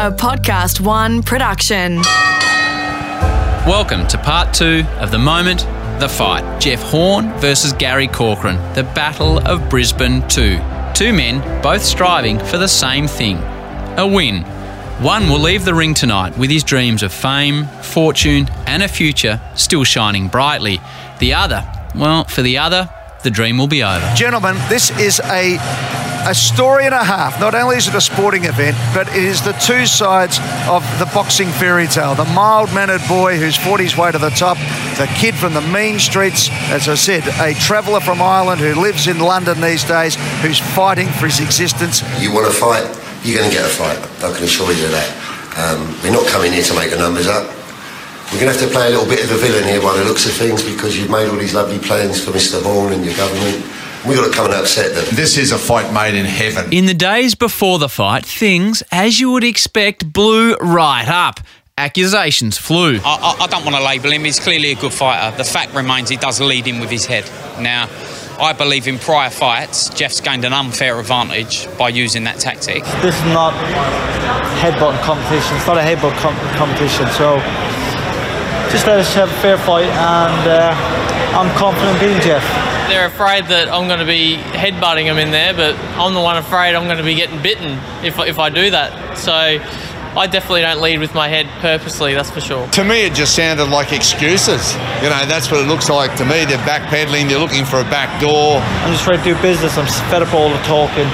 a Podcast One production. Welcome to part two of the moment, the fight. Jeff Horn versus Gary Corcoran, the Battle of Brisbane 2. Two men, both striving for the same thing a win. One will leave the ring tonight with his dreams of fame, fortune, and a future still shining brightly. The other, well, for the other, the dream will be over. Gentlemen, this is a a story and a half. Not only is it a sporting event, but it is the two sides of the boxing fairy tale. The mild mannered boy who's fought his way to the top, the kid from the mean streets, as I said, a traveller from Ireland who lives in London these days, who's fighting for his existence. You want to fight, you're going to get a fight. I can assure you of that. Um, we're not coming here to make the numbers up. We're going to have to play a little bit of the villain here by the looks of things because you've made all these lovely plans for Mr. Horn and your government. We've got to come and upset them. This is a fight made in heaven. In the days before the fight, things, as you would expect, blew right up. Accusations flew. I, I, I don't want to label him. He's clearly a good fighter. The fact remains he does lead him with his head. Now, I believe in prior fights, Jeff's gained an unfair advantage by using that tactic. This is not headbutt competition. It's not a headbutt com- competition. So just let us have a fair fight, and uh, I'm confident beating Jeff. They're afraid that I'm going to be headbutting them in there, but I'm the one afraid I'm going to be getting bitten if, if I do that. So I definitely don't lead with my head purposely, that's for sure. To me, it just sounded like excuses. You know, that's what it looks like to me. They're backpedaling, they're looking for a back door. I'm just trying to do business. I'm fed up with all the talking,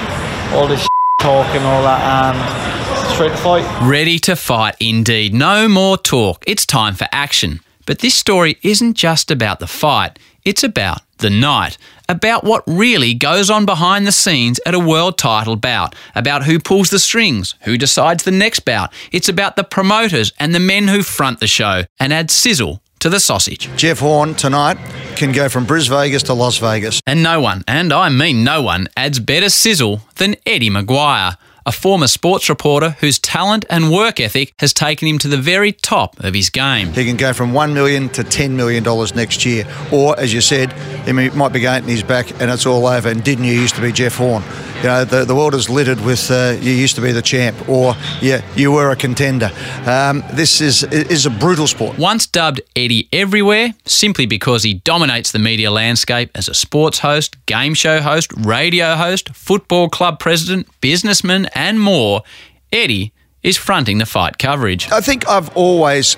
all this talking, all that, and straight to fight. Ready to fight indeed. No more talk. It's time for action. But this story isn't just about the fight, it's about the night, about what really goes on behind the scenes at a world title bout, about who pulls the strings, who decides the next bout. It's about the promoters and the men who front the show and add sizzle to the sausage. Jeff Horn tonight can go from Bris Vegas to Las Vegas. And no one, and I mean no one, adds better sizzle than Eddie McGuire, a former sports reporter whose talent and work ethic has taken him to the very top of his game. He can go from 1 million to $10 million next year. Or, as you said, he might be going his back and it's all over. And didn't you used to be Jeff Horn? You know, the, the world is littered with uh, you used to be the champ or yeah, you were a contender. Um, this is, is a brutal sport. Once dubbed Eddie Everywhere, simply because he dominates the media landscape as a sports host, game show host, radio host, football club president, businessman, and more, Eddie is fronting the fight coverage. I think I've always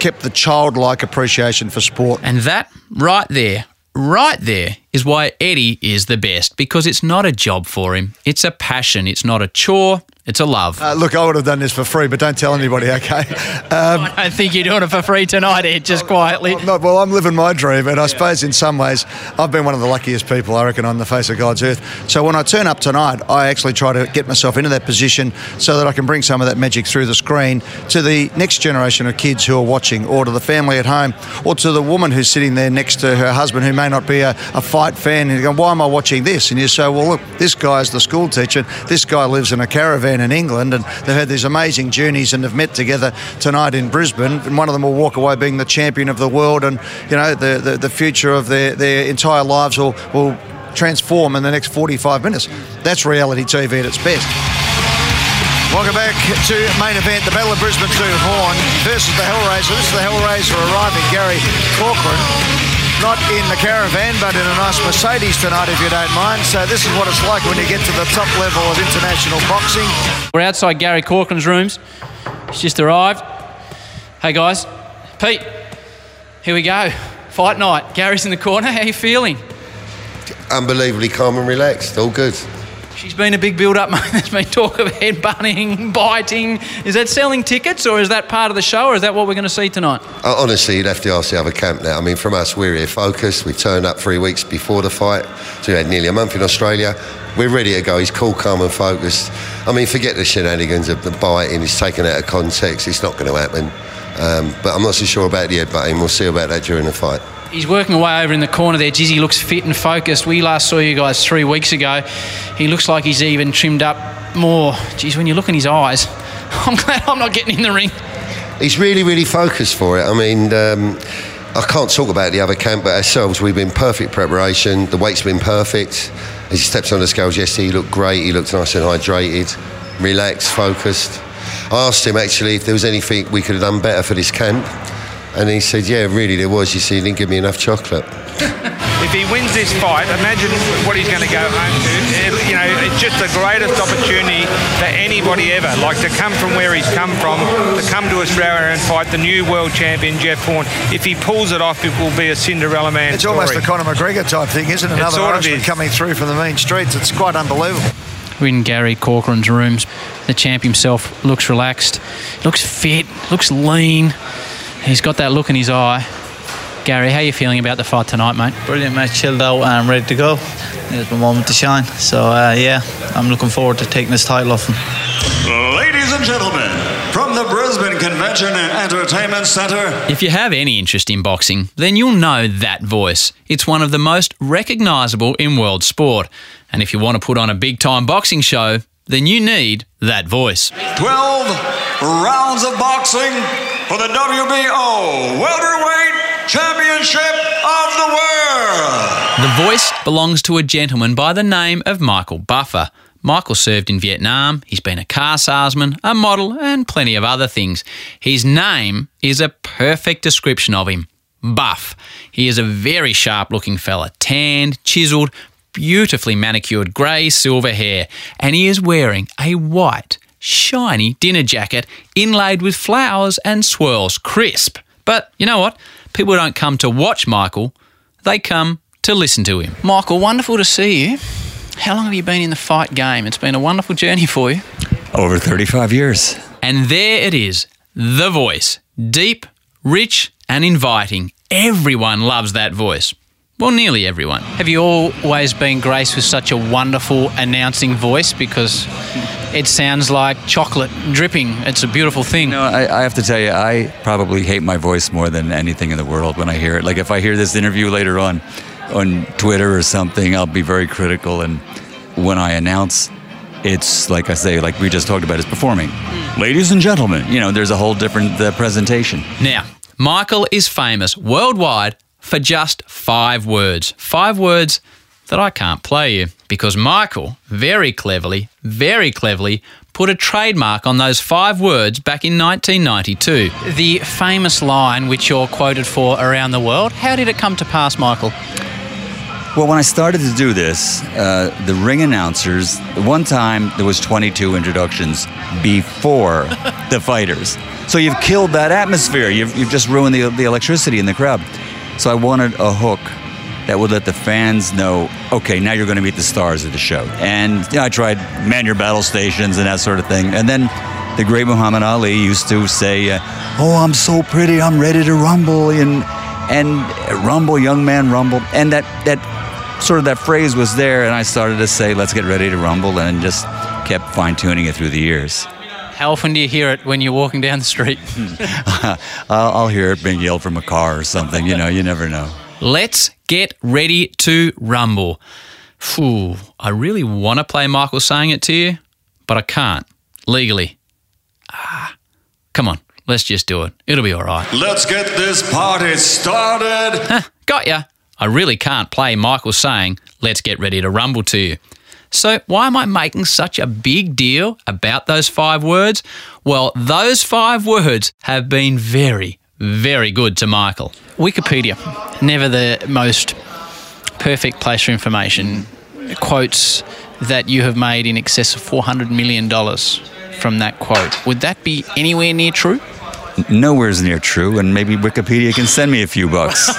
kept the childlike appreciation for sport. And that right there, right there is why Eddie is the best because it's not a job for him. It's a passion. It's not a chore. It's a love. Uh, look, I would have done this for free, but don't tell anybody, okay? Um, I don't think you're doing it for free tonight, Ed, just quietly. No, well, I'm living my dream, and I suppose in some ways I've been one of the luckiest people, I reckon, on the face of God's earth. So when I turn up tonight, I actually try to get myself into that position so that I can bring some of that magic through the screen to the next generation of kids who are watching, or to the family at home, or to the woman who's sitting there next to her husband who may not be a, a fight fan, and you go, why am I watching this? And you say, well, look, this guy's the school teacher, this guy lives in a caravan in England, and they've had these amazing journeys and have met together tonight in Brisbane. And one of them will walk away being the champion of the world, and you know the the, the future of their their entire lives will will transform in the next 45 minutes. That's reality TV at its best. Welcome back to main event, the Battle of Brisbane 2 Horn versus the Hellraiser. This is the Hellraiser arriving, Gary Corcoran. Not in the caravan, but in a nice Mercedes tonight, if you don't mind. So this is what it's like when you get to the top level of international boxing. We're outside Gary Corcoran's rooms. He's just arrived. Hey guys, Pete, here we go. Fight night. Gary's in the corner. How you feeling? Unbelievably calm and relaxed. All good. She's been a big build up, mate. There's been talk of headbutting, biting. Is that selling tickets or is that part of the show or is that what we're going to see tonight? Uh, honestly, you'd have to ask the other camp now. I mean, from us, we're here focused. We turned up three weeks before the fight. So we had nearly a month in Australia. We're ready to go. He's cool, calm, and focused. I mean, forget the shenanigans of the biting. He's taken out of context. It's not going to happen. Um, but I'm not so sure about the headbutting. We'll see about that during the fight. He's working away over in the corner there. Jizzy looks fit and focused. We last saw you guys three weeks ago. He looks like he's even trimmed up more. Geez, when you look in his eyes, I'm glad I'm not getting in the ring. He's really, really focused for it. I mean, um, I can't talk about the other camp, but ourselves, we've been perfect preparation. The weight's been perfect. As he steps on the scales yesterday, he looked great. He looked nice and hydrated, relaxed, focused. I asked him actually if there was anything we could have done better for this camp. And he said, yeah, really there was. You see, he didn't give me enough chocolate. If he wins this fight, imagine what he's going to go home to. It- you know, it's just the greatest opportunity for anybody ever. Like to come from where he's come from, to come to Australia and fight the new world champion Jeff Horn. If he pulls it off, it will be a Cinderella man It's story. almost a Conor McGregor type thing, isn't it? It Another sort of Irishman is. coming through from the mean streets. It's quite unbelievable. We're in Gary Corcoran's rooms. The champ himself looks relaxed, looks fit, looks lean. He's got that look in his eye. Gary, how are you feeling about the fight tonight, mate? Brilliant, mate. Chilled out and ready to go. It's my moment to shine. So, uh, yeah, I'm looking forward to taking this title off him. Ladies and gentlemen, from the Brisbane Convention and Entertainment Centre, If you have any interest in boxing, then you'll know that voice. It's one of the most recognisable in world sport. And if you want to put on a big time boxing show, then you need that voice. 12 rounds of boxing for the WBO Welterweight Championship of the World. The voice belongs to a gentleman by the name of Michael Buffer. Michael served in Vietnam, he's been a car salesman, a model, and plenty of other things. His name is a perfect description of him Buff. He is a very sharp looking fella, tanned, chiselled, beautifully manicured grey silver hair, and he is wearing a white, shiny dinner jacket inlaid with flowers and swirls, crisp. But you know what? People don't come to watch Michael, they come to listen to him. Michael, wonderful to see you. How long have you been in the fight game? It's been a wonderful journey for you. Over 35 years. And there it is, the voice. Deep, rich, and inviting. Everyone loves that voice. Well, nearly everyone. Have you always been graced with such a wonderful announcing voice? Because it sounds like chocolate dripping. It's a beautiful thing. No, I, I have to tell you, I probably hate my voice more than anything in the world when I hear it. Like if I hear this interview later on on Twitter or something, I'll be very critical. And when I announce, it's like I say, like we just talked about, it's performing. Ladies and gentlemen, you know, there's a whole different uh, presentation. Now, Michael is famous worldwide for just five words. Five words that I can't play you because Michael very cleverly, very cleverly put a trademark on those five words back in 1992. The famous line which you're quoted for around the world, how did it come to pass, Michael? Well, when I started to do this, uh, the ring announcers, one time there was 22 introductions before the fighters. So you've killed that atmosphere. You've, you've just ruined the, the electricity in the crowd. So I wanted a hook that would let the fans know, okay, now you're going to meet the stars of the show. And you know, I tried man your battle stations and that sort of thing. And then the great Muhammad Ali used to say, uh, "Oh, I'm so pretty, I'm ready to rumble," and and rumble, young man, rumble, and that that sort of that phrase was there, and I started to say, "Let's get ready to rumble," and just kept fine tuning it through the years. How often do you hear it when you're walking down the street? I'll, I'll hear it being yelled from a car or something. You know, you never know. Let's get ready to rumble. Phew, I really want to play Michael saying it to you, but I can't legally. Ah, come on, let's just do it. It'll be all right. Let's get this party started. Huh, got ya. I really can't play Michael saying, let's get ready to rumble to you. So, why am I making such a big deal about those five words? Well, those five words have been very, very good to Michael. Wikipedia, never the most perfect place for information. Quotes that you have made in excess of $400 million from that quote. Would that be anywhere near true? Nowhere's near true, and maybe Wikipedia can send me a few bucks.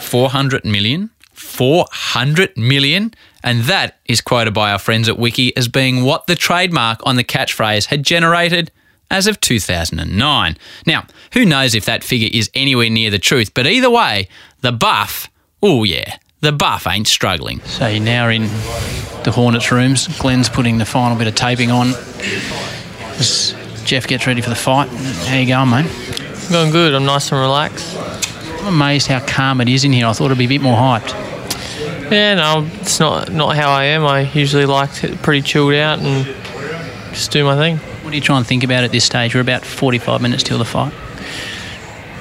400 million? 400 million? And that is quoted by our friends at Wiki as being what the trademark on the catchphrase had generated as of 2009. Now, who knows if that figure is anywhere near the truth, but either way, the buff, oh yeah, the buff ain't struggling. So you're now in the Hornets rooms. Glenn's putting the final bit of taping on as Jeff gets ready for the fight. How you going, mate? I'm Going good. I'm nice and relaxed. I'm amazed how calm it is in here. I thought it'd be a bit more hyped. Yeah, no, it's not not how I am. I usually like it pretty chilled out and just do my thing. What do you try and think about at this stage? We're about 45 minutes till the fight.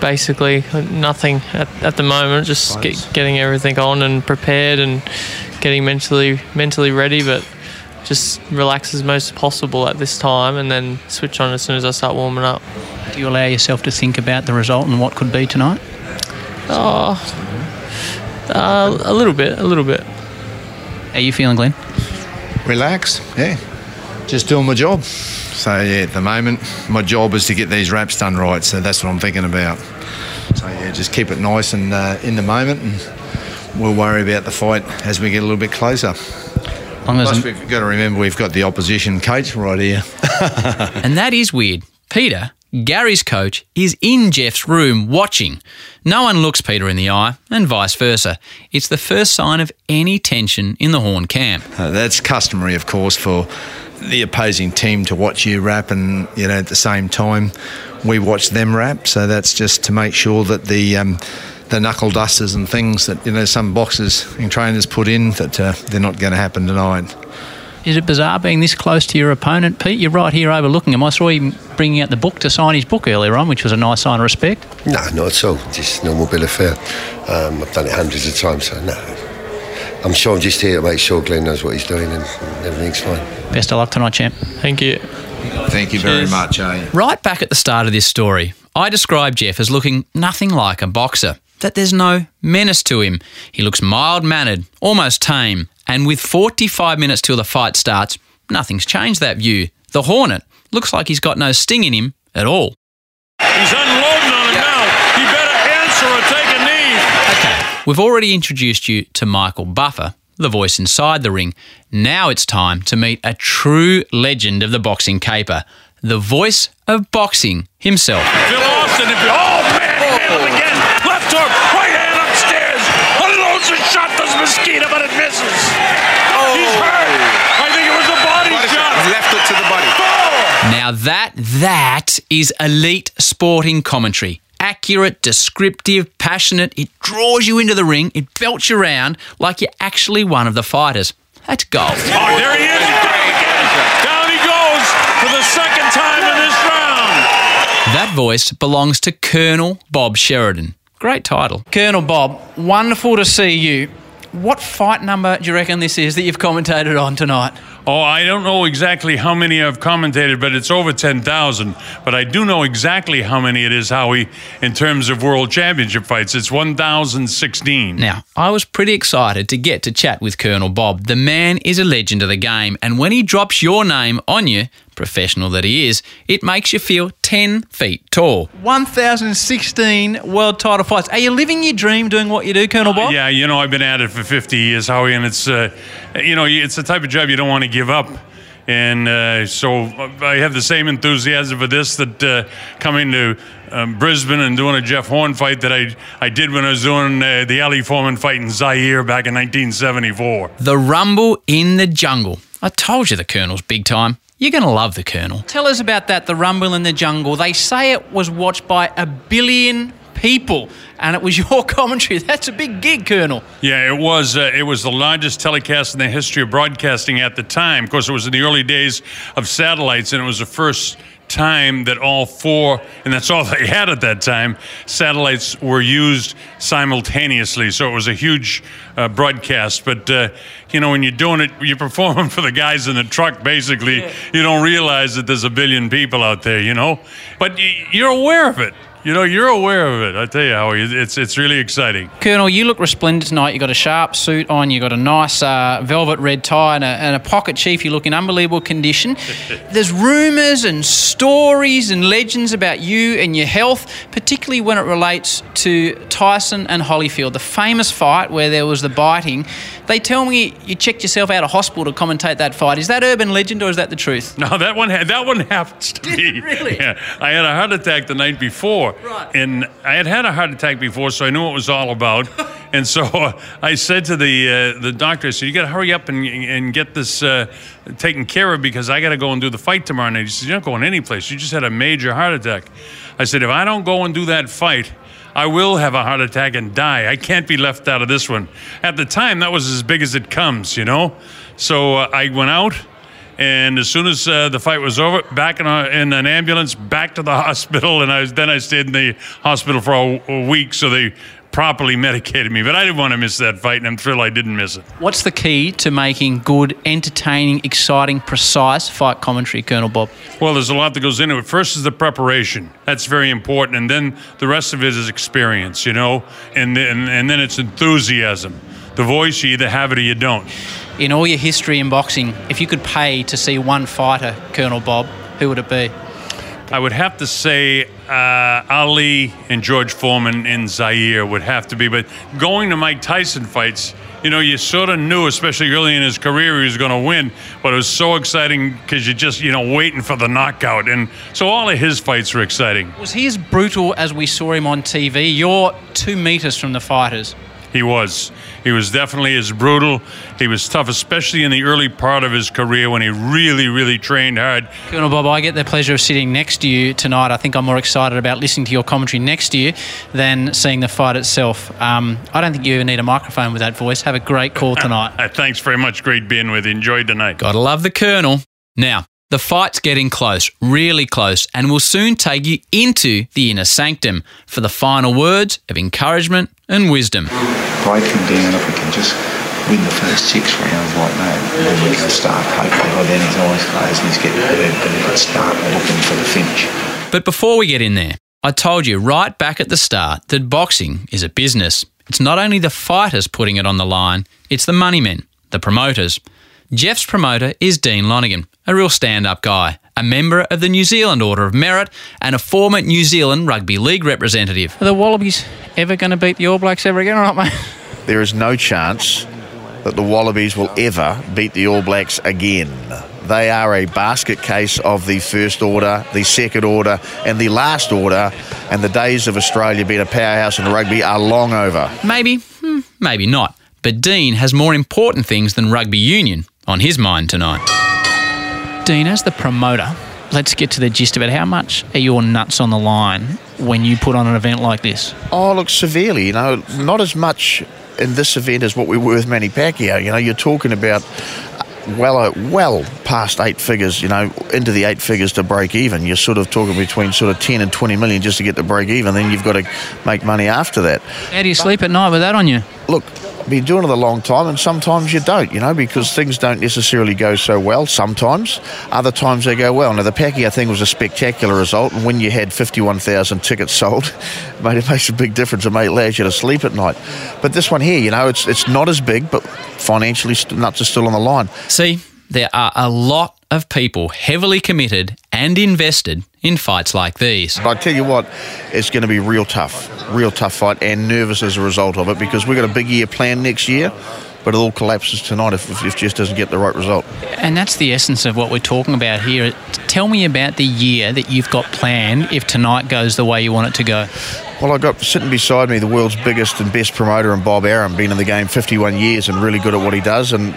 Basically, nothing at, at the moment. Just get, getting everything on and prepared and getting mentally mentally ready. But just relax as most possible at this time and then switch on as soon as I start warming up. Do you allow yourself to think about the result and what could be tonight? Oh, uh, a little bit, a little bit. How are you feeling, Glenn? Relax, yeah. Just doing my job. So, yeah, at the moment, my job is to get these wraps done right. So that's what I'm thinking about. So, yeah, just keep it nice and uh, in the moment, and we'll worry about the fight as we get a little bit closer. Plus, we've got to remember we've got the opposition coach right here. And that is weird. Peter, Gary's coach, is in Jeff's room watching. No one looks Peter in the eye, and vice versa. It's the first sign of any tension in the Horn camp. Uh, that's customary, of course, for the opposing team to watch you wrap, and you know at the same time we watch them wrap. So that's just to make sure that the um, the knuckle dusters and things that you know some boxers and trainers put in that uh, they're not going to happen tonight. Is it bizarre being this close to your opponent, Pete? You're right here overlooking him. I saw him bringing out the book to sign his book earlier on, which was a nice sign of respect. No, not at all. Just normal bill of fare. Um, I've done it hundreds of times, so no. I'm sure I'm just here to make sure Glenn knows what he's doing and everything's fine. Best of luck tonight, champ. Thank you. Thank you very Cheers. much, eh? Right back at the start of this story, I described Jeff as looking nothing like a boxer, that there's no menace to him. He looks mild mannered, almost tame, and with 45 minutes till the fight starts, nothing's changed that view. The Hornet looks like he's got no sting in him at all. He's unloading on him now. He better answer or take a knee. We've already introduced you to Michael Buffer, the voice inside the ring. Now it's time to meet a true legend of the boxing caper, the voice of boxing himself. Phil Austin, if you. Oh, man, he nailed again. Left arm, right hand upstairs. Unloads a shot, does Mosquito, but it misses. Oh. He's hurt. I think it was a body, shot. Left hook to the body. Now that that is elite sporting commentary. Accurate, descriptive, passionate. It draws you into the ring. It belts you around like you're actually one of the fighters. That's gold. Oh, there he is. Down he goes for the second time in this round. That voice belongs to Colonel Bob Sheridan. Great title. Colonel Bob, wonderful to see you. What fight number do you reckon this is that you've commentated on tonight? Oh, I don't know exactly how many I've commentated, but it's over 10,000. But I do know exactly how many it is, Howie, in terms of world championship fights. It's 1,016. Now, I was pretty excited to get to chat with Colonel Bob. The man is a legend of the game, and when he drops your name on you, professional that he is, it makes you feel 10 feet tall. 1,016 world title fights. Are you living your dream doing what you do, Colonel Bob? Yeah, you know, I've been at it for 50 years, Howie, and it's, uh, you know, it's the type of job you don't want to give up. And uh, so I have the same enthusiasm for this that uh, coming to um, Brisbane and doing a Jeff Horn fight that I, I did when I was doing uh, the Ali Foreman fight in Zaire back in 1974. The Rumble in the Jungle. I told you the Colonel's big time. You're going to love the Colonel. Tell us about that, the Rumble in the Jungle. They say it was watched by a billion people, and it was your commentary. That's a big gig, Colonel. Yeah, it was. Uh, it was the largest telecast in the history of broadcasting at the time. Of course, it was in the early days of satellites, and it was the first time that all four, and that's all they had at that time, satellites were used simultaneously. So it was a huge uh, broadcast. But uh, you know, when you're doing it, you're performing for the guys in the truck. Basically, you don't realize that there's a billion people out there. You know, but y- you're aware of it. You know, you're aware of it. I tell you, Howie, it's it's really exciting. Colonel, you look resplendent tonight. You've got a sharp suit on, you've got a nice uh, velvet red tie and a, and a pocket chief. You look in unbelievable condition. There's rumours and stories and legends about you and your health, particularly when it relates to Tyson and Holyfield, the famous fight where there was the biting. They tell me you checked yourself out of hospital to commentate that fight. Is that urban legend or is that the truth? No, that one ha- that one happens to me. Really? Yeah, I had a heart attack the night before, Right. and I had had a heart attack before, so I knew what it was all about. and so uh, I said to the uh, the doctor, I said, "You got to hurry up and and get this uh, taken care of because I got to go and do the fight tomorrow night." He said, "You're not going anyplace. You just had a major heart attack." I said, "If I don't go and do that fight." I will have a heart attack and die. I can't be left out of this one. At the time, that was as big as it comes, you know? So uh, I went out, and as soon as uh, the fight was over, back in, a, in an ambulance, back to the hospital, and I was, then I stayed in the hospital for a, a week. So they properly medicated me. But I didn't want to miss that fight, and I'm thrilled I didn't miss it. What's the key to making good, entertaining, exciting, precise fight commentary, Colonel Bob? Well, there's a lot that goes into it. First is the preparation. That's very important. And then the rest of it is experience, you know? And then, and then it's enthusiasm. The voice, you either have it or you don't. In all your history in boxing, if you could pay to see one fighter, Colonel Bob, who would it be? I would have to say uh, Ali and George Foreman in Zaire would have to be. But going to Mike Tyson fights, you know, you sort of knew, especially early in his career, he was going to win. But it was so exciting because you're just, you know, waiting for the knockout. And so all of his fights were exciting. Was he as brutal as we saw him on TV? You're two metres from the fighters. He was. He was definitely as brutal. He was tough, especially in the early part of his career when he really, really trained hard. Colonel Bob, I get the pleasure of sitting next to you tonight. I think I'm more excited about listening to your commentary next to you than seeing the fight itself. Um, I don't think you even need a microphone with that voice. Have a great call tonight. Thanks very much. Great being with you. Enjoyed tonight. Gotta love the Colonel. Now, the fight's getting close, really close, and will soon take you into the inner sanctum for the final words of encouragement and wisdom. Break him down if we can just win the first six rounds like that, then we can start hopefully by then his eyes closed and he's getting hurt, but he can start looking for the finish. But before we get in there, I told you right back at the start that boxing is a business. It's not only the fighters putting it on the line, it's the money men, the promoters. Jeff's promoter is Dean Lonergan, a real stand up guy, a member of the New Zealand Order of Merit, and a former New Zealand Rugby League representative. Are the Wallabies ever going to beat the All Blacks ever again or not, mate? There is no chance that the Wallabies will ever beat the All Blacks again. They are a basket case of the first order, the second order, and the last order, and the days of Australia being a powerhouse in rugby are long over. Maybe, hmm, maybe not. But Dean has more important things than rugby union on his mind tonight. Dean, as the promoter, let's get to the gist of it. How much are your nuts on the line when you put on an event like this? Oh, look, severely. You know, not as much in this event as what we were with Manny Pacquiao. You know, you're talking about well, uh, well past eight figures. You know, into the eight figures to break even. You're sort of talking between sort of ten and twenty million just to get to break even. Then you've got to make money after that. How do you sleep at night with that on you? Look, Been doing it a long time, and sometimes you don't, you know, because things don't necessarily go so well. Sometimes, other times they go well. Now the Pacquiao thing was a spectacular result, and when you had fifty-one thousand tickets sold, mate, it makes a big difference. It may allows you to sleep at night. But this one here, you know, it's it's not as big, but financially, nuts are still on the line. See, there are a lot of people heavily committed and invested in fights like these. But I tell you what, it's going to be real tough, real tough fight, and nervous as a result of it because we've got a big year planned next year. But it all collapses tonight if, if, if Jess doesn't get the right result. And that's the essence of what we're talking about here. Tell me about the year that you've got planned if tonight goes the way you want it to go. Well, I've got sitting beside me the world's biggest and best promoter, and Bob Arum, been in the game 51 years and really good at what he does. And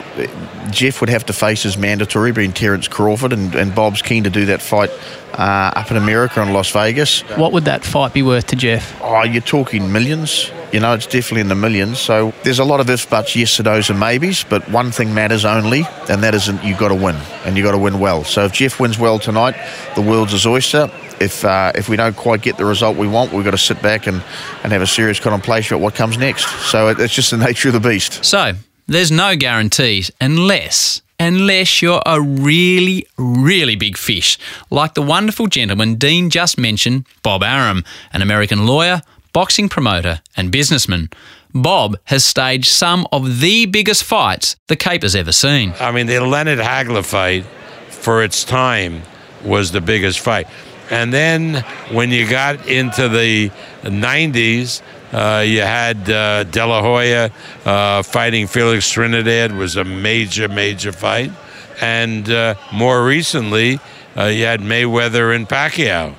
Jeff would have to face his mandatory, being Terence Crawford, and, and Bob's keen to do that fight uh, up in America in Las Vegas. What would that fight be worth to Jeff? Oh, you're talking millions. You know, it's definitely in the millions. So there's a lot of ifs, buts, yes, nos, and maybes. But one thing matters only, and that isn't you've got to win, and you've got to win well. So if Jeff wins well tonight, the world's his oyster. If uh, if we don't quite get the result we want, we've got to sit back and, and have a serious contemplation about what comes next. So it, it's just the nature of the beast. So there's no guarantees unless unless you're a really, really big fish, like the wonderful gentleman Dean just mentioned, Bob Arum, an American lawyer, boxing promoter, and businessman. Bob has staged some of the biggest fights the Cape has ever seen. I mean, the Leonard Hagler fight, for its time, was the biggest fight. And then when you got into the 90s, uh, you had uh, De La Hoya uh, fighting Felix Trinidad was a major, major fight, and uh, more recently uh, you had Mayweather and Pacquiao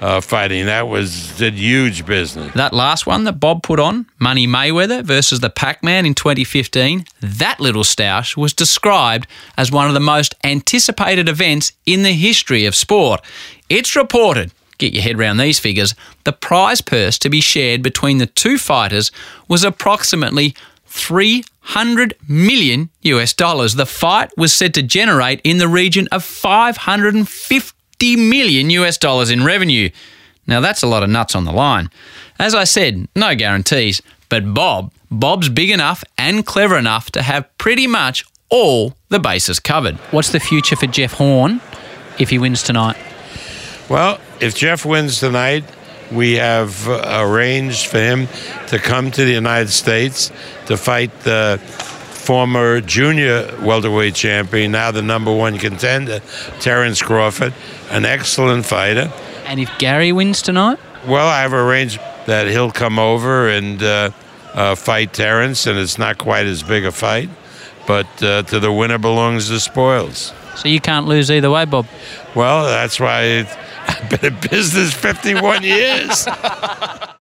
uh, fighting. That was did huge business. That last one that Bob put on, Money Mayweather versus the Pac-Man in 2015, that little stoush was described as one of the most anticipated events in the history of sport. It's reported get your head around these figures, the prize purse to be shared between the two fighters was approximately 300 million US dollars. The fight was said to generate in the region of 550 million US dollars in revenue. Now that's a lot of nuts on the line. As I said, no guarantees, but But Bob, Bob's big enough and clever enough to have pretty much all the bases covered. What's the future for Jeff Horn if he wins tonight? Well, if Jeff wins tonight, we have uh, arranged for him to come to the United States to fight the former junior welterweight champion, now the number one contender, Terence Crawford, an excellent fighter. And if Gary wins tonight? Well, I've arranged that he'll come over and uh, uh, fight Terence, and it's not quite as big a fight, but uh, to the winner belongs the spoils. So you can't lose either way, Bob. Well, that's why I've been in business 51 years.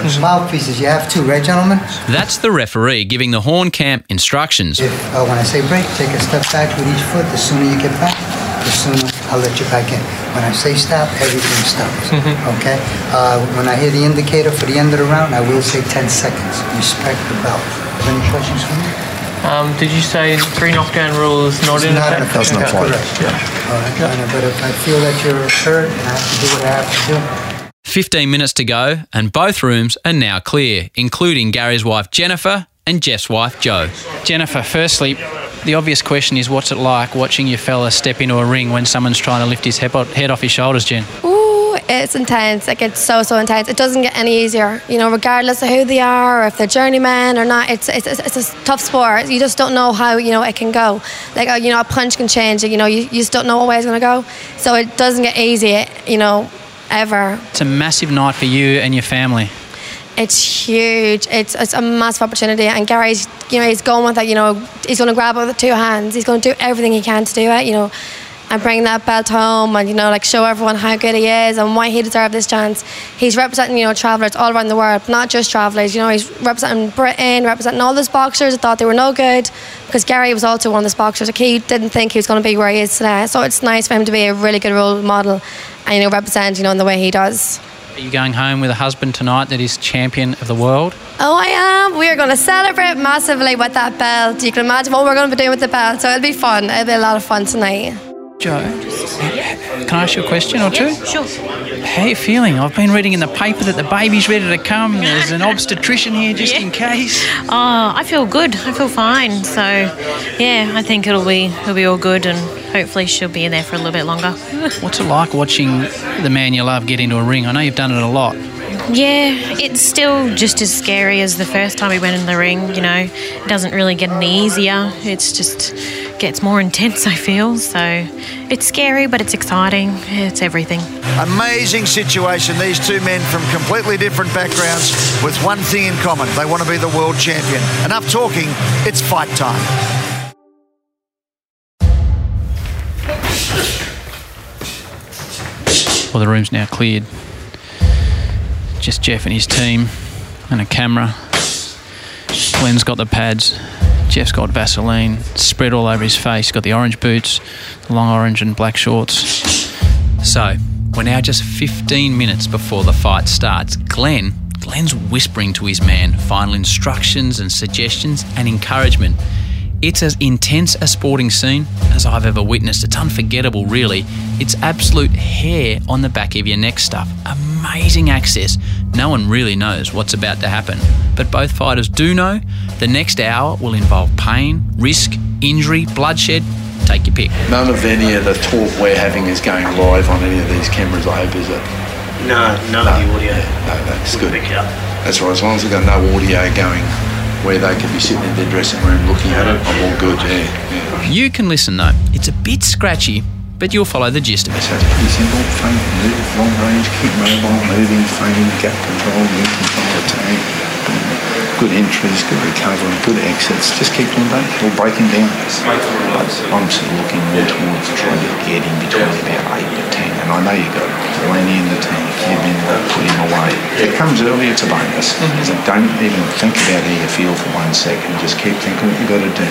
Mouthpieces, you have two, right, gentlemen? That's the referee giving the Horn camp instructions. If uh, when I say break, take a step back with each foot. The sooner you get back, the sooner I'll let you back in. When I say stop, everything stops. Okay? Uh, when I hear the indicator for the end of the round, I will say 10 seconds. Respect the bell. Have any questions for me? Um, did you say three knockdown rules not It's in not in effect? effect. That's correct. All right, Donna, but if I feel that you're hurt and I have to do what I have to do, 15 minutes to go, and both rooms are now clear, including Gary's wife Jennifer and Jeff's wife Joe. Jennifer, firstly, the obvious question is what's it like watching your fella step into a ring when someone's trying to lift his head head off his shoulders, Jen? Ooh, it's intense. Like it's so so intense. It doesn't get any easier. You know, regardless of who they are or if they're journeymen or not. It's it's, it's, it's a tough sport. You just don't know how you know it can go. Like uh, you know, a punch can change it. You know, you, you just don't know where it's gonna go. So it doesn't get easy. You know, ever. It's a massive night for you and your family. It's huge. It's, it's a massive opportunity, and Gary's, you know, he's going with it. You know, he's going to grab it with two hands. He's going to do everything he can to do it. You know, and bring that belt home, and you know, like show everyone how good he is and why he deserved this chance. He's representing, you know, travellers all around the world, not just travellers. You know, he's representing Britain, representing all those boxers that thought they were no good, because Gary was also one of those boxers. Like he didn't think he was going to be where he is today. So it's nice for him to be a really good role model, and you know, represent, you know, in the way he does. Are you going home with a husband tonight that is champion of the world? Oh, I am. We are going to celebrate massively with that belt. You can imagine what we're going to be doing with the belt. So it'll be fun. It'll be a lot of fun tonight. Joe, can I ask you a question or two? Sure. How are you feeling? I've been reading in the paper that the baby's ready to come. There's an obstetrician here just in case. Oh, I feel good. I feel fine. So, yeah, I think it'll be it'll be all good, and hopefully she'll be in there for a little bit longer. What's it like watching the man you love get into a ring? I know you've done it a lot. Yeah, it's still just as scary as the first time we went in the ring. You know, it doesn't really get any easier. It's just gets more intense. I feel so. It's scary, but it's exciting. It's everything. Amazing situation. These two men from completely different backgrounds with one thing in common. They want to be the world champion. Enough talking, it's fight time. Well, the room's now cleared. Just Jeff and his team and a camera. Glenn's got the pads. Jeff's got Vaseline spread all over his face. He's got the orange boots, the long orange and black shorts. So, we're now just 15 minutes before the fight starts. Glenn, Glenn's whispering to his man final instructions and suggestions and encouragement. It's as intense a sporting scene as I've ever witnessed. It's unforgettable, really. It's absolute hair on the back of your neck stuff. Amazing access. No one really knows what's about to happen. But both fighters do know the next hour will involve pain, risk, injury, bloodshed. Take your pick. None of any of the talk we're having is going live on any of these cameras, I hope, is it? No, no, the audio. No, that's good. That's right, as long as we've got no audio going where they could be sitting in their dressing room looking at it, I'm all good, yeah. yeah. You can listen though. It's a bit scratchy, but you'll follow the gist of it. So it's pretty simple. Feint, move, long range, keep mobile, moving, feinting, gap control, move control, attack. Good entries, good recovery, good exits. Just keep doing that. Or breaking down. But I'm sort of looking more towards trying to get in between about 8 to 10. Away. If it comes early, it's a bonus. So don't even think about how you feel for one second. Just keep thinking what you've got to do.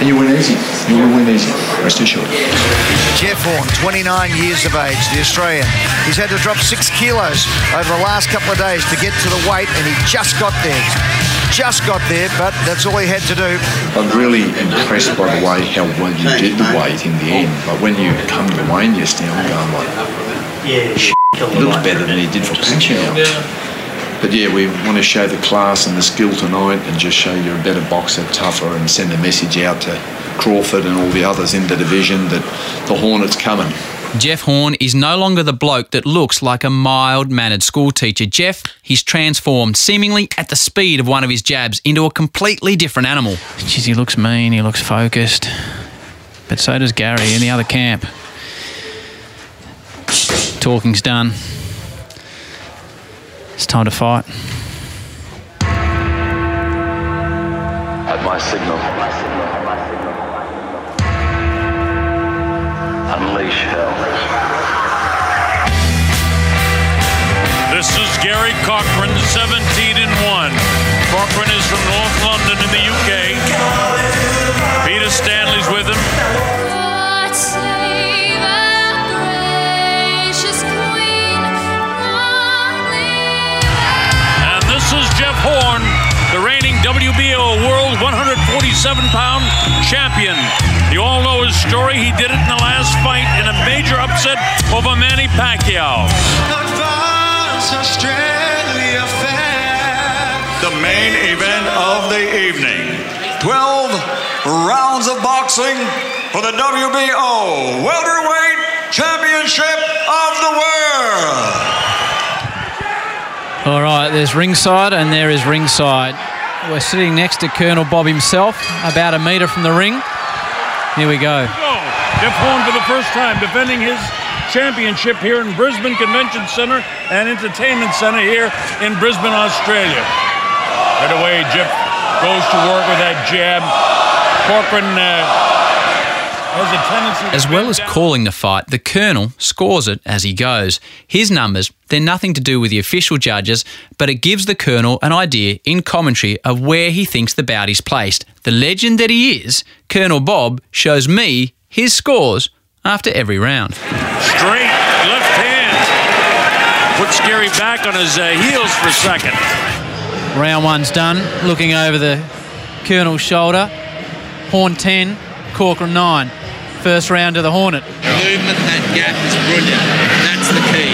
And you win easy. You will win easy. Rest assured. Jeff Horn, 29 years of age, the Australian. He's had to drop six kilos over the last couple of days to get to the weight, and he just got there. Just got there, but that's all he had to do. I'm really impressed by the way how well you did the weight in the end. But when you come to weigh just now, I'm going like, Yeah, "Shit, he looks better than he did for Pacquiao. But yeah, we want to show the class and the skill tonight and just show you're a better boxer, tougher, and send a message out to Crawford and all the others in the division that the Hornets coming. Jeff Horn is no longer the bloke that looks like a mild mannered schoolteacher. Jeff, he's transformed, seemingly at the speed of one of his jabs, into a completely different animal. Jeez, he looks mean, he looks focused. But so does Gary in the other camp. Talking's done. It's time to fight. At my signal. Unleash hell. This is Gary Corcoran, 17 and 1. Corcoran is from North London in the UK. Peter Stanley's with pound champion. You all know his story. He did it in the last fight in a major upset over Manny Pacquiao. The main event of the evening. 12 rounds of boxing for the WBO Welterweight Championship of the World. All right, there's ringside and there is ringside. We're sitting next to Colonel Bob himself, about a metre from the ring. Here we go. Jeff Horn for the first time defending his championship here in Brisbane Convention Center and Entertainment Center here in Brisbane, Australia. Right away, Jeff goes to work with that jab. Corcoran uh, has a tendency to As well as calling the fight, the Colonel scores it as he goes. His numbers, they're nothing to do with the official judges, but it gives the Colonel an idea in commentary of where he thinks the bout is placed. The legend that he is, Colonel Bob, shows me his scores after every round. straight left hand. Puts Gary back on his uh, heels for a second. Round one's done. Looking over the Colonel's shoulder. Horn 10, Corcoran 9. First round to the Hornet. Movement, that gap is brilliant. That's the key.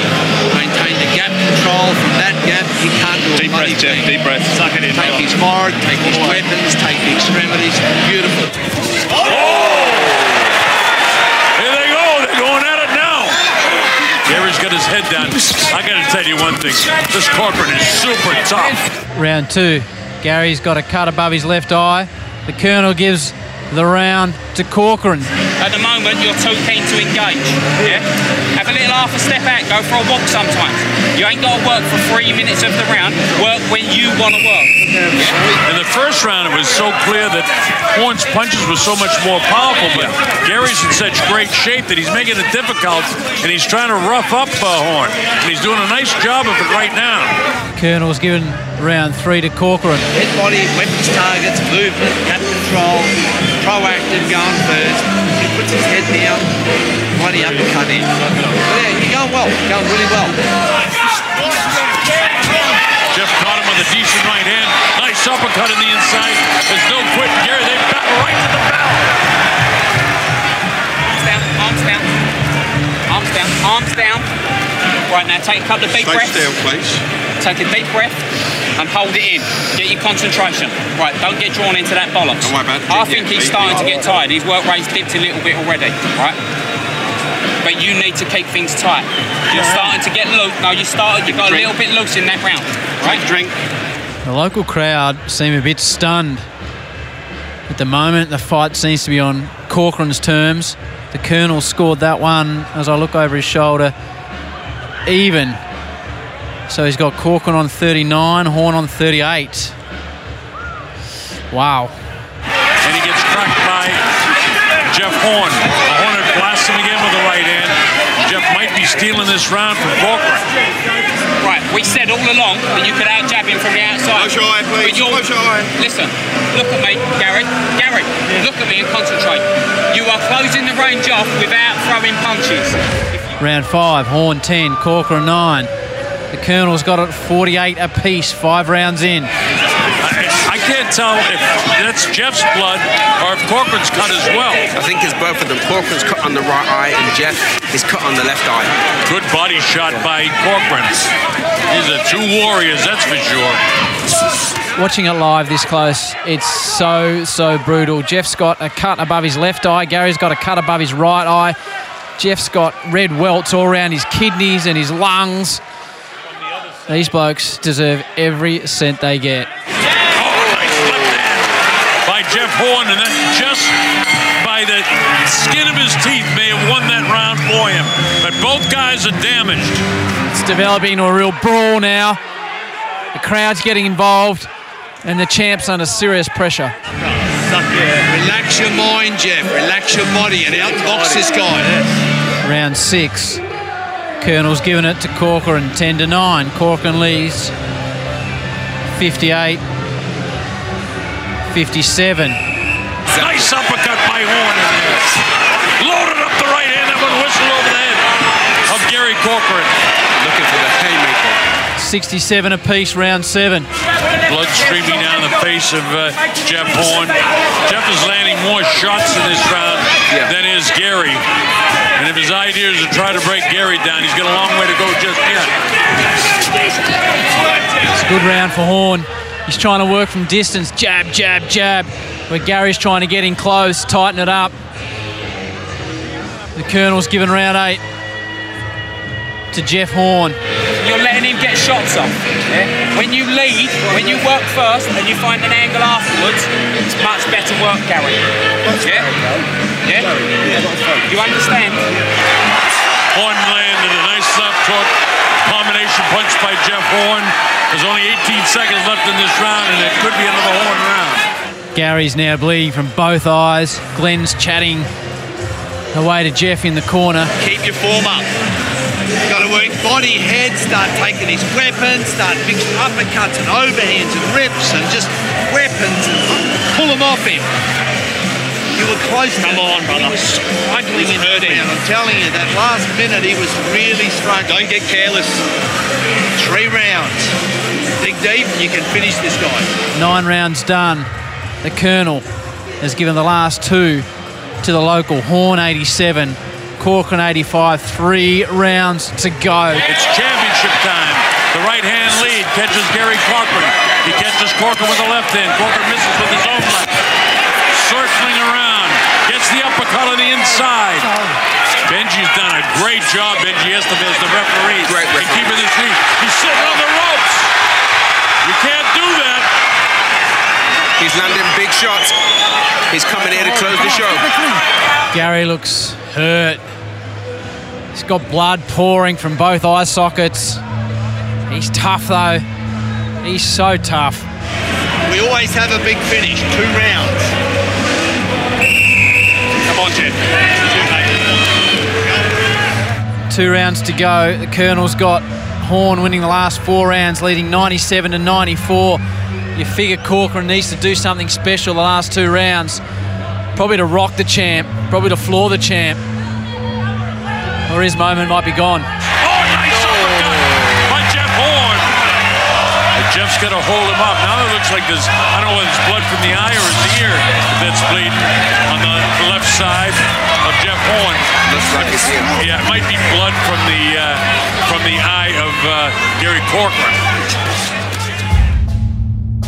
Maintain the gap control from that gap. He can't do Deep a bloody breath, Jeff, deep breath. Suck it in. Take his forward, take his weapons, take the extremities. Beautiful. Oh! Here they go. They're going at it now. Gary's got his head down. I got to tell you one thing. This Corcoran is super tough. Round two. Gary's got a cut above his left eye. The Colonel gives the round to Corcoran. At the moment, you're too keen to engage. Yeah? Have a little half a step out, go for a walk sometimes. You ain't got to work for three minutes of the round. Work when you want to work. In the first round, it was so clear that Horn's punches were so much more powerful, but Gary's in such great shape that he's making it difficult, and he's trying to rough up uh, Horn, and he's doing a nice job of it right now. Colonel's given round three to Corcoran. Head body, weapons targets, movement, gap control, proactive going first. He puts his head down, bloody uppercut in. Yeah, you're going well, going really well. Jeff caught him with a decent right hand. Nice uppercut in the inside. There's no quitting Gary. They battle right to the bell. Arms down, arms down. Arms down, arms down. Right now, take a couple of deep Stay breaths. still, please. Take a deep breath and hold it in. Get your concentration. Right, don't get drawn into that bollocks. Don't worry. I Yeah, think he's yeah, starting to get tired. His work rate's dipped a little bit already, right? But you need to keep things tight. You're starting to get loose. No, you started. You got a little bit loose in that round. Right? Drink. The local crowd seem a bit stunned. At the moment, the fight seems to be on Corcoran's terms. The Colonel scored that one as I look over his shoulder. Even. So he's got Corcoran on 39, Horn on 38. Wow. And he gets cracked by Jeff Horn. The Hornet blasts him again with the right hand. Jeff might be stealing this round from Corcoran. Right, we said all along that you could out jab him from the outside. Close your eye, please. But you're- Close your eye. Listen, look at me, Gary. Gary, look at me and concentrate. You are closing the range off without throwing punches. Round five, Horn 10, Corcoran 9. The Colonel's got it 48 apiece, five rounds in. I, I can't tell if that's Jeff's blood or if Corcoran's cut as well. I think it's both of them. Corcoran's cut on the right eye and Jeff is cut on the left eye. Good body shot by Corcoran. These are two warriors, that's for sure. Watching it live this close, it's so, so brutal. Jeff's got a cut above his left eye. Gary's got a cut above his right eye. Jeff's got red welts all around his kidneys and his lungs. These blokes deserve every cent they get. by Jeff Horn, and then just by the skin of his teeth may have won that round for him. But both guys are damaged. It's developing into a real brawl now. The crowd's getting involved, and the champ's under serious pressure. Relax your mind, Jeff. Relax your body and outbox this guy. Round six. Colonel's given it to Corcoran, 10 to 9. Corcoran leads 58 57. Nice uppercut by Horn. Loaded up the right hand, that one whistle over the head of Gary Corcoran. Looking for the haymaker. 67 apiece, round seven. Blood streaming down the face of uh, Jeff Horn. Jeff is landing more shots in this round than is Gary. And if his idea is to try to break Gary down, he's got a long way to go just yet. It's a good round for Horn. He's trying to work from distance, jab, jab, jab. Where Gary's trying to get in close, tighten it up. The Colonel's given round eight to Jeff Horn. You're letting him get shots off. Yeah? When you lead, when you work first and you find an angle afterwards, it's much better work, Gary. Yeah? Yeah? You understand? Horn landed a nice left hook. Combination punch by Jeff Horn. There's only 18 seconds left in this round, and it could be another Horn round. Gary's now bleeding from both eyes. Glenn's chatting away to Jeff in the corner. Keep your form up. You've got to work body, head, start taking his weapons, start mixing uppercuts and overhands and rips and just weapons and pull them off him. You were close Come on, brother. He was struggling in the round. I'm telling you, that last minute he was really struggling. Don't get careless. Three rounds. Dig deep and you can finish this guy. Nine rounds done. The Colonel has given the last two to the local Horn 87, Corcoran 85. Three rounds to go. It's championship time. The right hand lead catches Gary Corcoran. He catches Corcoran with the left hand. Corcoran misses with his own left. Circling around. Gets the uppercut on the inside. Benji's done a great job, Benji Esteves, the referee, Great in keeping this lead. He's sitting on the ropes. You can't do that. He's landing big shots. He's coming here to close the show. Gary looks hurt. He's got blood pouring from both eye sockets. He's tough though. He's so tough. We always have a big finish, two rounds. Come on, Jeff. Two rounds to go. The Colonel's got Horn winning the last four rounds, leading 97 to 94. You figure Corcoran needs to do something special the last two rounds. Probably to rock the champ, probably to floor the champ. Or his moment might be gone. Oh, nice uppercut by Jeff Horn. And Jeff's got to hold him up. Now it looks like there's, I don't know whether it's blood from the eye or his ear that's bleeding on the left side of Jeff Horn. Looks like it's him. Yeah, it might be blood from the uh, from the eye of uh, Gary Corcoran.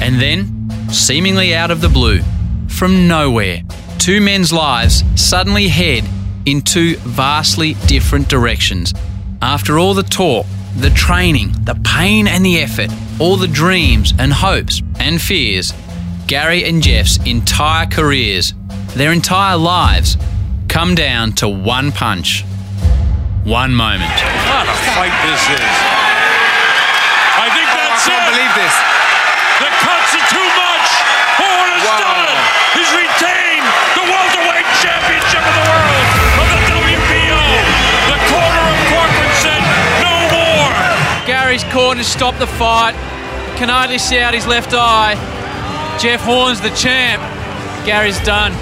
And then, seemingly out of the blue, from nowhere, two men's lives suddenly head in two vastly different directions. After all the talk, the training, the pain and the effort, all the dreams and hopes and fears, Gary and Jeff's entire careers, their entire lives, come down to one punch. One moment. What a fight this is. I think oh, that's I can't it. believe this. The cuts are too much. Horn has done it. He's retained corner to stop the fight. Can hardly see out his left eye. Jeff Horn's the champ. Gary's done.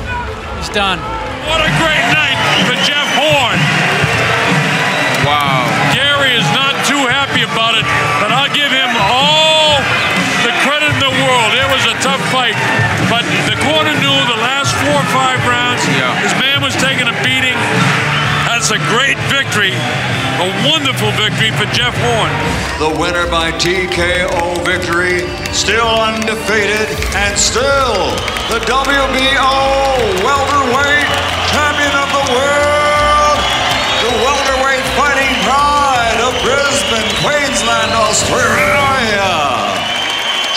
He's done. What a great night for Jeff Horn. Wow. Gary is not too happy about it, but I'll give him all the credit in the world. It was a tough fight, but the corner knew the last four or five victory, a wonderful victory for Jeff Horn. The winner by TKO victory, still undefeated and still the WBO welterweight champion of the world, the welterweight fighting pride of Brisbane, Queensland, Australia,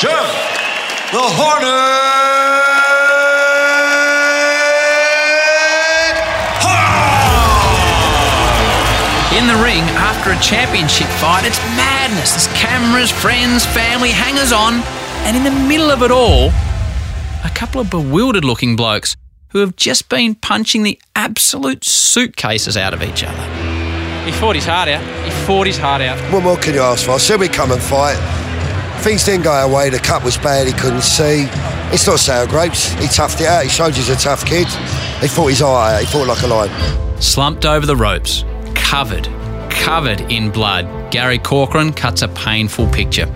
Jeff the In the ring, after a championship fight, it's madness. There's cameras, friends, family, hangers on, and in the middle of it all, a couple of bewildered looking blokes who have just been punching the absolute suitcases out of each other. He fought his heart out. He fought his heart out. What more can you ask for? I said we'd come and fight. Things didn't go our way. The cut was bad. He couldn't see. It's not sour grapes. He toughed it out. He showed he's a tough kid. He fought his eye out. He fought like a lion. Slumped over the ropes, covered, covered in blood, Gary Corcoran cuts a painful picture.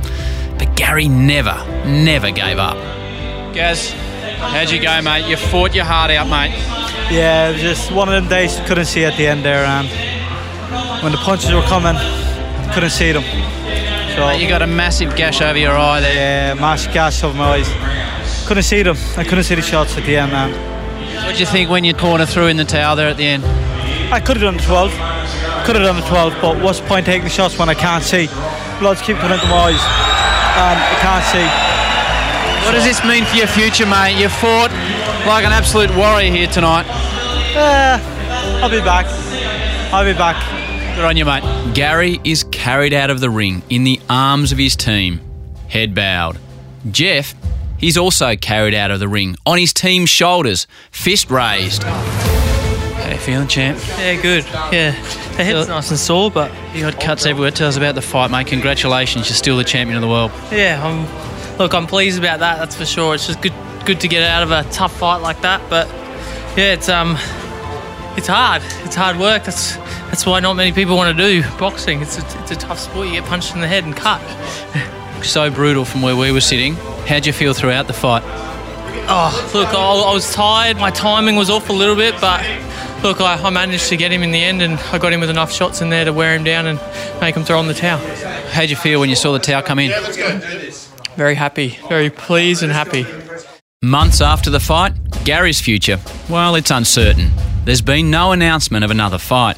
But Gary never, never gave up. Gaz, how'd you go, mate? You fought your heart out, mate. Yeah, it was just one of them days you couldn't see at the end there, and when the punches were coming, couldn't see them. So Mate, you got a massive gash over your eye there. Yeah, massive gash over my eyes. Couldn't see them. I couldn't see the shots at the end, man. What did you think when your corner threw in the towel there at the end? I could have done the 12. Could have done the 12, but what's the point taking the shots when I can't see? Bloods keep coming into my eyes, and I can't see. What does this mean for your future, mate? You fought like an absolute warrior here tonight. Uh, I'll be back. I'll be back. Good on you, mate. Gary is carried out of the ring in the arms of his team, head bowed. Jeff, he's also carried out of the ring on his team's shoulders, fist raised. How you feeling, champ? Yeah, good. Yeah, the head's nice and sore, but You got cuts everywhere. Tell us about the fight, mate. Congratulations, you're still the champion of the world. yeah, I'm. Look, I'm pleased about that. That's for sure. It's just good, good to get out of a tough fight like that. But yeah, it's um, it's hard. It's hard work. That's that's why not many people want to do boxing. It's a, it's a tough sport. You get punched in the head and cut. So brutal from where we were sitting. How'd you feel throughout the fight? Oh, look, I, I was tired. My timing was off a little bit, but look, I, I managed to get him in the end, and I got him with enough shots in there to wear him down and make him throw on the towel. How'd you feel when you saw the towel come in? Very happy, very pleased and happy. Months after the fight, Gary's future, well, it's uncertain. There's been no announcement of another fight.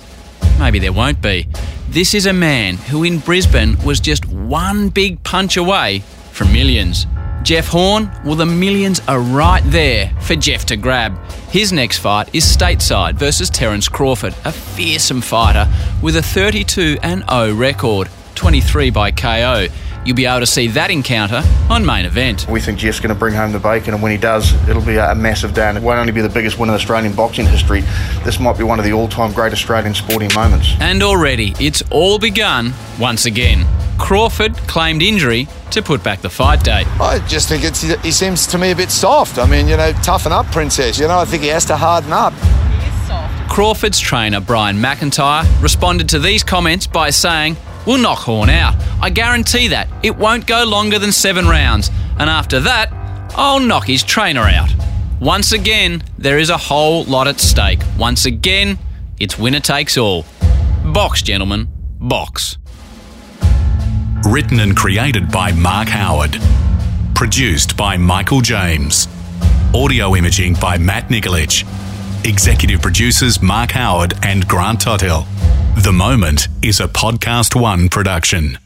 Maybe there won't be. This is a man who in Brisbane was just one big punch away from millions. Jeff Horn, well, the millions are right there for Jeff to grab. His next fight is stateside versus Terence Crawford, a fearsome fighter with a 32 and 0 record, 23 by KO. You'll be able to see that encounter on main event. We think Jeff's going to bring home the bacon, and when he does, it'll be a massive day. And it won't only be the biggest win in Australian boxing history, this might be one of the all time great Australian sporting moments. And already it's all begun once again. Crawford claimed injury to put back the fight date. I just think it's he seems to me a bit soft. I mean, you know, toughen up, princess. You know, I think he has to harden up. He is soft. Crawford's trainer, Brian McIntyre, responded to these comments by saying, We'll knock Horn out. I guarantee that. It won't go longer than seven rounds. And after that, I'll knock his trainer out. Once again, there is a whole lot at stake. Once again, it's winner takes all. Box, gentlemen. Box. Written and created by Mark Howard. Produced by Michael James. Audio imaging by Matt Nikolic. Executive producers Mark Howard and Grant Tothill. The Moment is a Podcast One production.